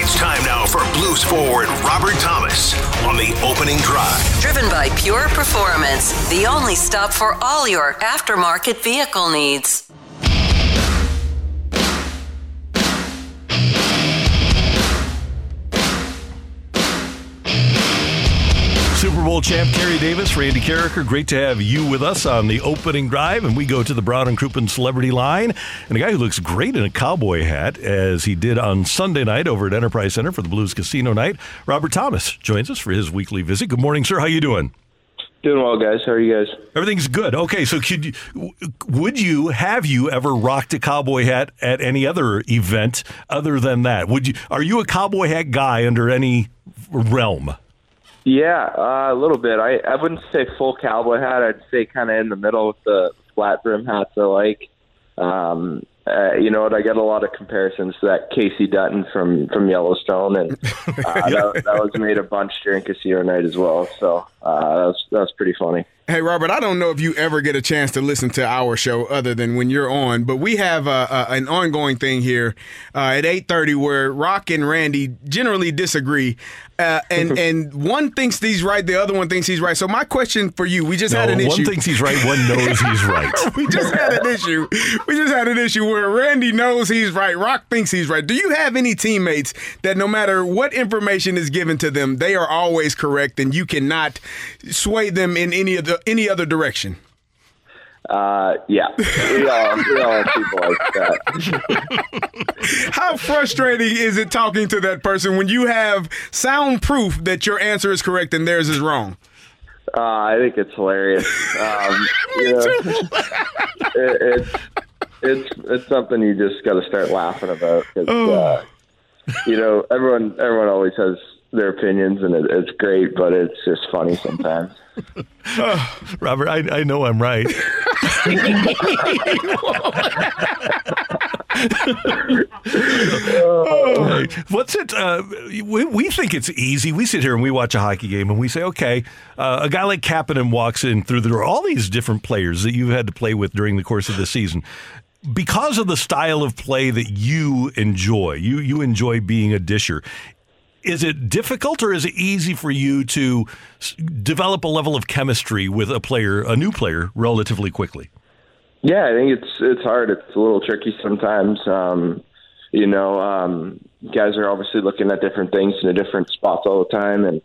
It's time now for Blues forward Robert Thomas on the opening drive. Driven by Pure Performance, the only stop for all your aftermarket vehicle needs. Bowl champ Kerry Davis, Randy Karraker, great to have you with us on the opening drive. And we go to the Brown and Crouppen celebrity line. And a guy who looks great in a cowboy hat, as he did on Sunday night over at Enterprise Center for the Blues Casino night, Robert Thomas joins us for his weekly visit. Good morning, sir. How you doing? Doing well, guys. How are you guys? Everything's good. Okay, so could you, would you have you ever rocked a cowboy hat at any other event other than that? Would you? Are you a cowboy hat guy under any realm? Yeah, uh, a little bit. I, I wouldn't say full cowboy hat. I'd say kind of in the middle with the flat brim hats I like. Um, uh, you know what? I get a lot of comparisons to that Kayce Dutton from from Yellowstone, and uh, that, that was made a bunch during casino night as well. So uh, that was that was pretty funny. Hey, Robert, I don't know if you ever get a chance to listen to our show other than when you're on, but we have a, a, an ongoing thing here uh, at 8.30 where Rock and Randy generally disagree. Uh, and and one thinks he's right, the other one thinks he's right. So my question for you, we just No, had an one issue. One thinks he's right, one knows he's right. we just had an issue. We just had an issue where Randy knows he's right, Rock thinks he's right. Do you have any teammates that no matter what information is given to them, they are always correct and you cannot sway them in any of the any other direction? Uh, yeah, we all, we all have people like that. How frustrating is it talking to that person when you have sound proof that your answer is correct and theirs is wrong? Uh, I think it's hilarious. Um, you know, it, it's it's it's something you just got to start laughing about. 'cause, uh, you know, everyone everyone always has their opinions, and it, it's great, but it's just funny sometimes. Robert, I, I know I'm right. Hey, What's it? Uh, we, we think it's easy. We sit here and we watch a hockey game and we say, okay, uh, a guy like Kapanen walks in through the door. All these different players that you've had to play with during the course of the season. Because of the style of play that you enjoy, you you enjoy being a disher. Is it difficult or is it easy for you to develop a level of chemistry with a player, a new player, relatively quickly? Yeah, I think it's it's hard. It's a little tricky sometimes. Um, you know, um, guys are obviously looking at different things in a different spots all the time, and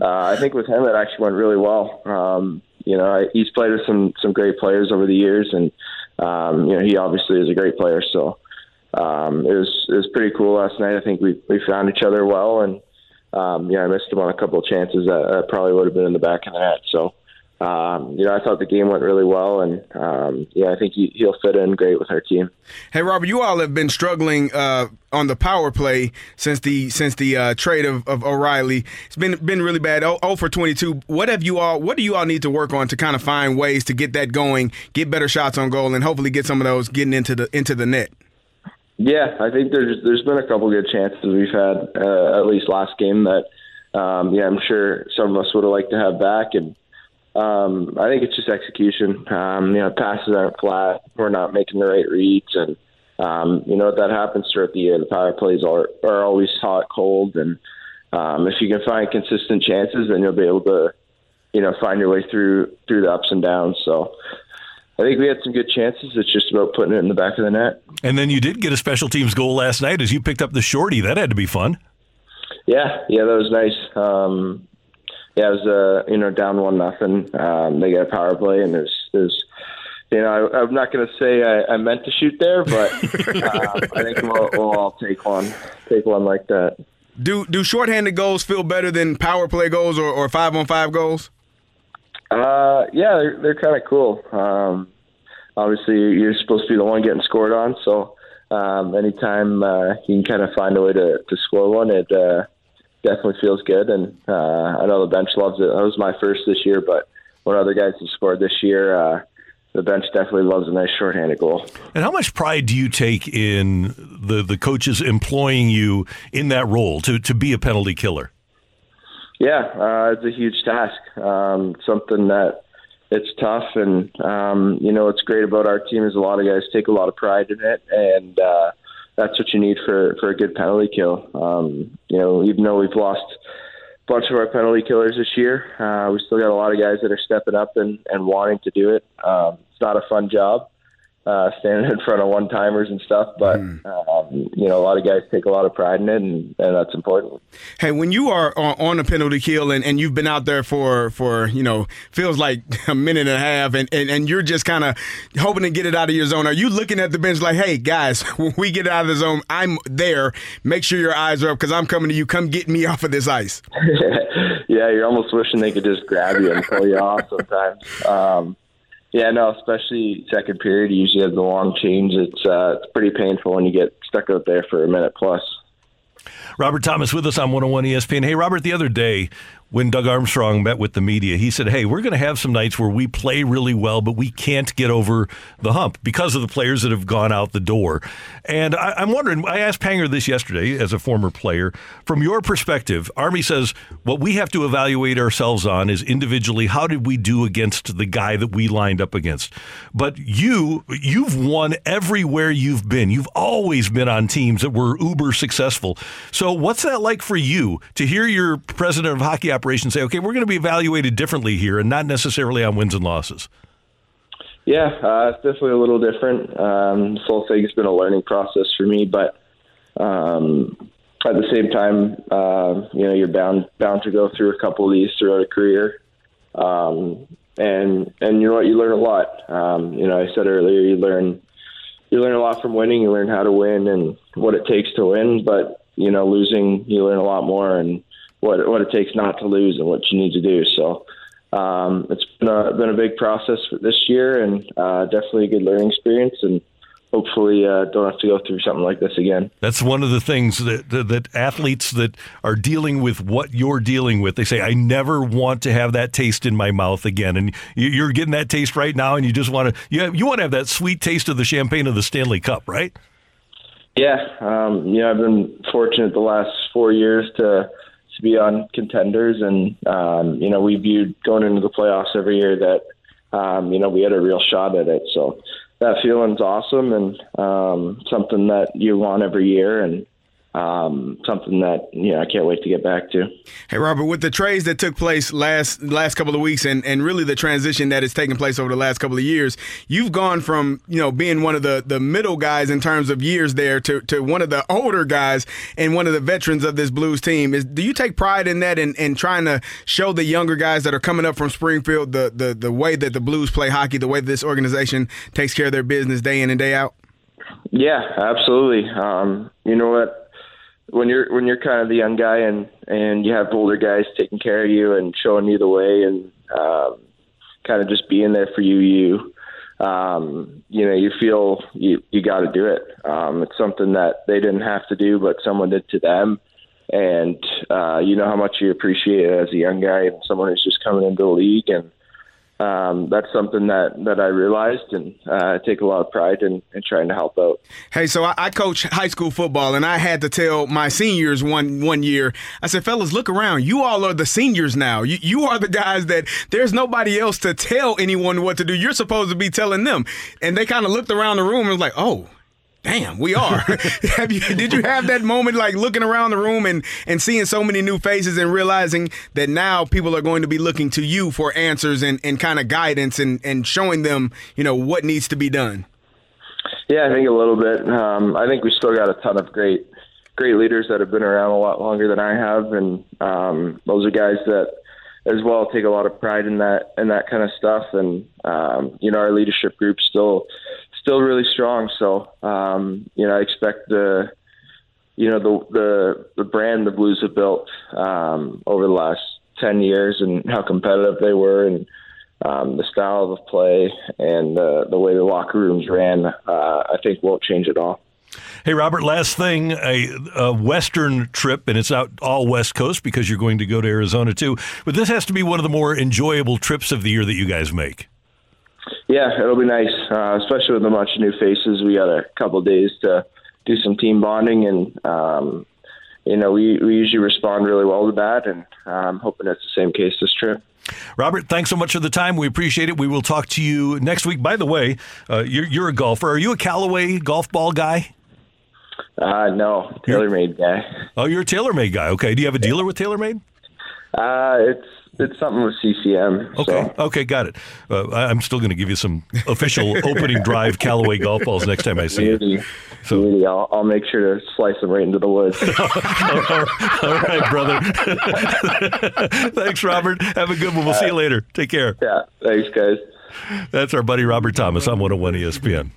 uh, I think with him it actually went really well. Um, you know, he's played with some some great players over the years, and um, you know he obviously is a great player. So um, it was it was pretty cool last night. I think we we found each other well, and um, I missed him on a couple of chances that probably would have been in the back of the net. So. Um, you know, I thought the game went really well, and um, yeah, I think he, he'll fit in great with our team. Hey, Robert, you all have been struggling uh, on the power play since the since the uh, trade of, of O'Reilly. It's been been really bad. Oh, oh for twenty two. What have you all? What do you all need to work on to kind of find ways to get that going, get better shots on goal, and hopefully get some of those getting into the into the net? Yeah, I think there's there's been a couple good chances we've had uh, at least last game that um, yeah I'm sure some of us would have liked to have back and um, I think it's just execution. Um, you know, passes aren't flat. We're not making the right reads, and um, you know that happens throughout the year. The power plays are are always hot, cold, and um, if you can find consistent chances, then you'll be able to you know find your way through through the ups and downs. So. I think we had some good chances. It's just about putting it in the back of the net. And then you did get a special teams goal last night as you picked up the shorty. That had to be fun. Yeah, yeah, that was nice. Um, yeah, it was uh, you know down one nothing. Um, they got a power play, and it was is you know, I, am not going to say I, I, meant to shoot there, but uh, I think we'll, we'll all take one, take one like that. Do do shorthanded goals feel better than power play goals or, or five on five goals? Uh, yeah, they're they're kind of cool. Um, obviously, you're supposed to be the one getting scored on, so um, anytime uh, you can kind of find a way to, to score one, it uh, definitely feels good. And uh, I know the bench loves it. That was my first this year, but when other guys have scored this year, uh, the bench definitely loves a nice shorthanded goal. And how much pride do you take in the, the coaches employing you in that role to, to be a penalty killer? Yeah, uh, it's a huge task. Um, something that it's tough, and um, you know what's great about our team is a lot of guys take a lot of pride in it, and uh, that's what you need for for a good penalty kill. Um, you know, even though we've lost a bunch of our penalty killers this year. Uh, we still got a lot of guys that are stepping up and, and wanting to do it. Um, it's not a fun job, uh, standing in front of one timers and stuff. But mm. um, you know, a lot of guys take a lot of pride in it, and, and that's important. Hey, when you are on, a penalty kill and, and you've been out there for for you know feels like a minute and a half, and, and, and you're just kind of hoping to get it out of your zone. Are you looking at the bench like, hey guys, when we get out of the zone, I'm there. Make sure your eyes are up because I'm coming to you. Come get me off of this ice. yeah, you're almost wishing they could just grab you and pull you off sometimes. Um, yeah, no, especially second period. You usually have the long change. It's uh, it's pretty painful when you get stuck out there for a minute plus. Robert Thomas with us on 101 ESPN. Hey, Robert, the other day when Doug Armstrong met with the media, he said, Hey, we're going to have some nights where we play really well, but we can't get over the hump because of the players that have gone out the door. And I, am wondering, I asked Panger this yesterday as a former player. From your perspective, Army says what we have to evaluate ourselves on is individually how did we do against the guy that we lined up against? But you, you've won everywhere you've been. You've always been on teams that were uber successful. So what's that like for you to hear your president of hockey say, okay, we're going to be evaluated differently here and not necessarily on wins and losses? Yeah, uh, it's definitely a little different. Um, this whole thing has been a learning process for me, but um, at the same time, uh, you know, you're bound bound to go through a couple of these throughout a career, um, and and you know what, you learn a lot. Um, you know, I said earlier, you learn you learn a lot from winning. You learn how to win and what it takes to win, but you know, losing, you learn a lot more and what what it takes not to lose and what you need to do. So um, it's been a been a big process for this year and uh, definitely a good learning experience and hopefully uh, don't have to go through something like this again. That's one of the things that, that, that athletes that are dealing with what you're dealing with. They say, "I never want to have that taste in my mouth again." And you're getting that taste right now, and you just want to you have, you want to have that sweet taste of the champagne of the Stanley Cup, right? Yeah, um, you know, I've been fortunate the last four years to to be on contenders, and um, you know, we viewed going into the playoffs every year that um, you know we had a real shot at it. So that feeling's awesome, and um, something that you want every year, and um, something that you know I can't wait to get back to. Hey, Robert, with the trades that took place last last couple of weeks, and, and really the transition that has taken place over the last couple of years, you've gone from you know being one of the, the middle guys in terms of years there to, to one of the older guys and one of the veterans of this Blues team. Is do you take pride in that and, and trying to show the younger guys that are coming up from Springfield the, the the way that the Blues play hockey, the way this organization takes care of their business day in and day out? Yeah, absolutely. Um, you know what? When you're when you're kind of the young guy and and you have older guys taking care of you and showing you the way and um, kind of just being there for you, you um, you know you feel you you got to do it. Um, it's something that they didn't have to do, but someone did to them, and uh, you know how much you appreciate it as a young guy and someone who's just coming into the league and um, that's something that, that I realized and uh, I take a lot of pride in, in trying to help out. Hey, so I, I, coach high school football, and I had to tell my seniors one one year. I said, "Fellas, look around. You all are the seniors now. You, you are the guys that there's nobody else to tell anyone what to do. You're supposed to be telling them." And they kind of looked around the room and was like, "Oh." Damn, we are. have you, did you have that moment like looking around the room and, and seeing so many new faces and realizing that now people are going to be looking to you for answers and, and kind of guidance and, and showing them, you know, what needs to be done? Yeah, I think a little bit. Um, I think we still got a ton of great, great leaders that have been around a lot longer than I have, and um, those are guys that as well take a lot of pride in that in that kind of stuff. And um, you know, our leadership group still still really strong. So um, you know, I expect the you know the the the brand the Blues have built um, over the last ten years and how competitive they were and um, the style of play and uh, the way the locker rooms ran, uh, I think won't change at all. Hey, Robert, last thing a, a, Western trip, and it's out all West Coast because you're going to go to Arizona too. But this has to be one of the more enjoyable trips of the year that you guys make. Yeah, it'll be nice, uh, especially with a bunch of new faces. We got a couple days to do some team bonding, and um, you know, we, we usually respond really well to that, and I'm hoping it's the same case this trip. Robert, thanks so much for the time. We appreciate it. We will talk to you next week. By the way, uh, you're, you're, a golfer. Are you a Callaway golf ball guy? Uh, no, TaylorMade guy. Oh, you're a TaylorMade guy. Okay. Do you have a dealer with TaylorMade? Uh, it's it's something with CCM. Okay, so. okay, got it. Uh, I'm still going to give you some official opening drive Callaway golf balls next time I see you. So. I'll, I'll make sure to slice them right into the woods. all right, brother. thanks, Robert. Have a good one. We'll see you later. Take care. Yeah, thanks, guys. That's our buddy Robert Thomas on 101 ESPN.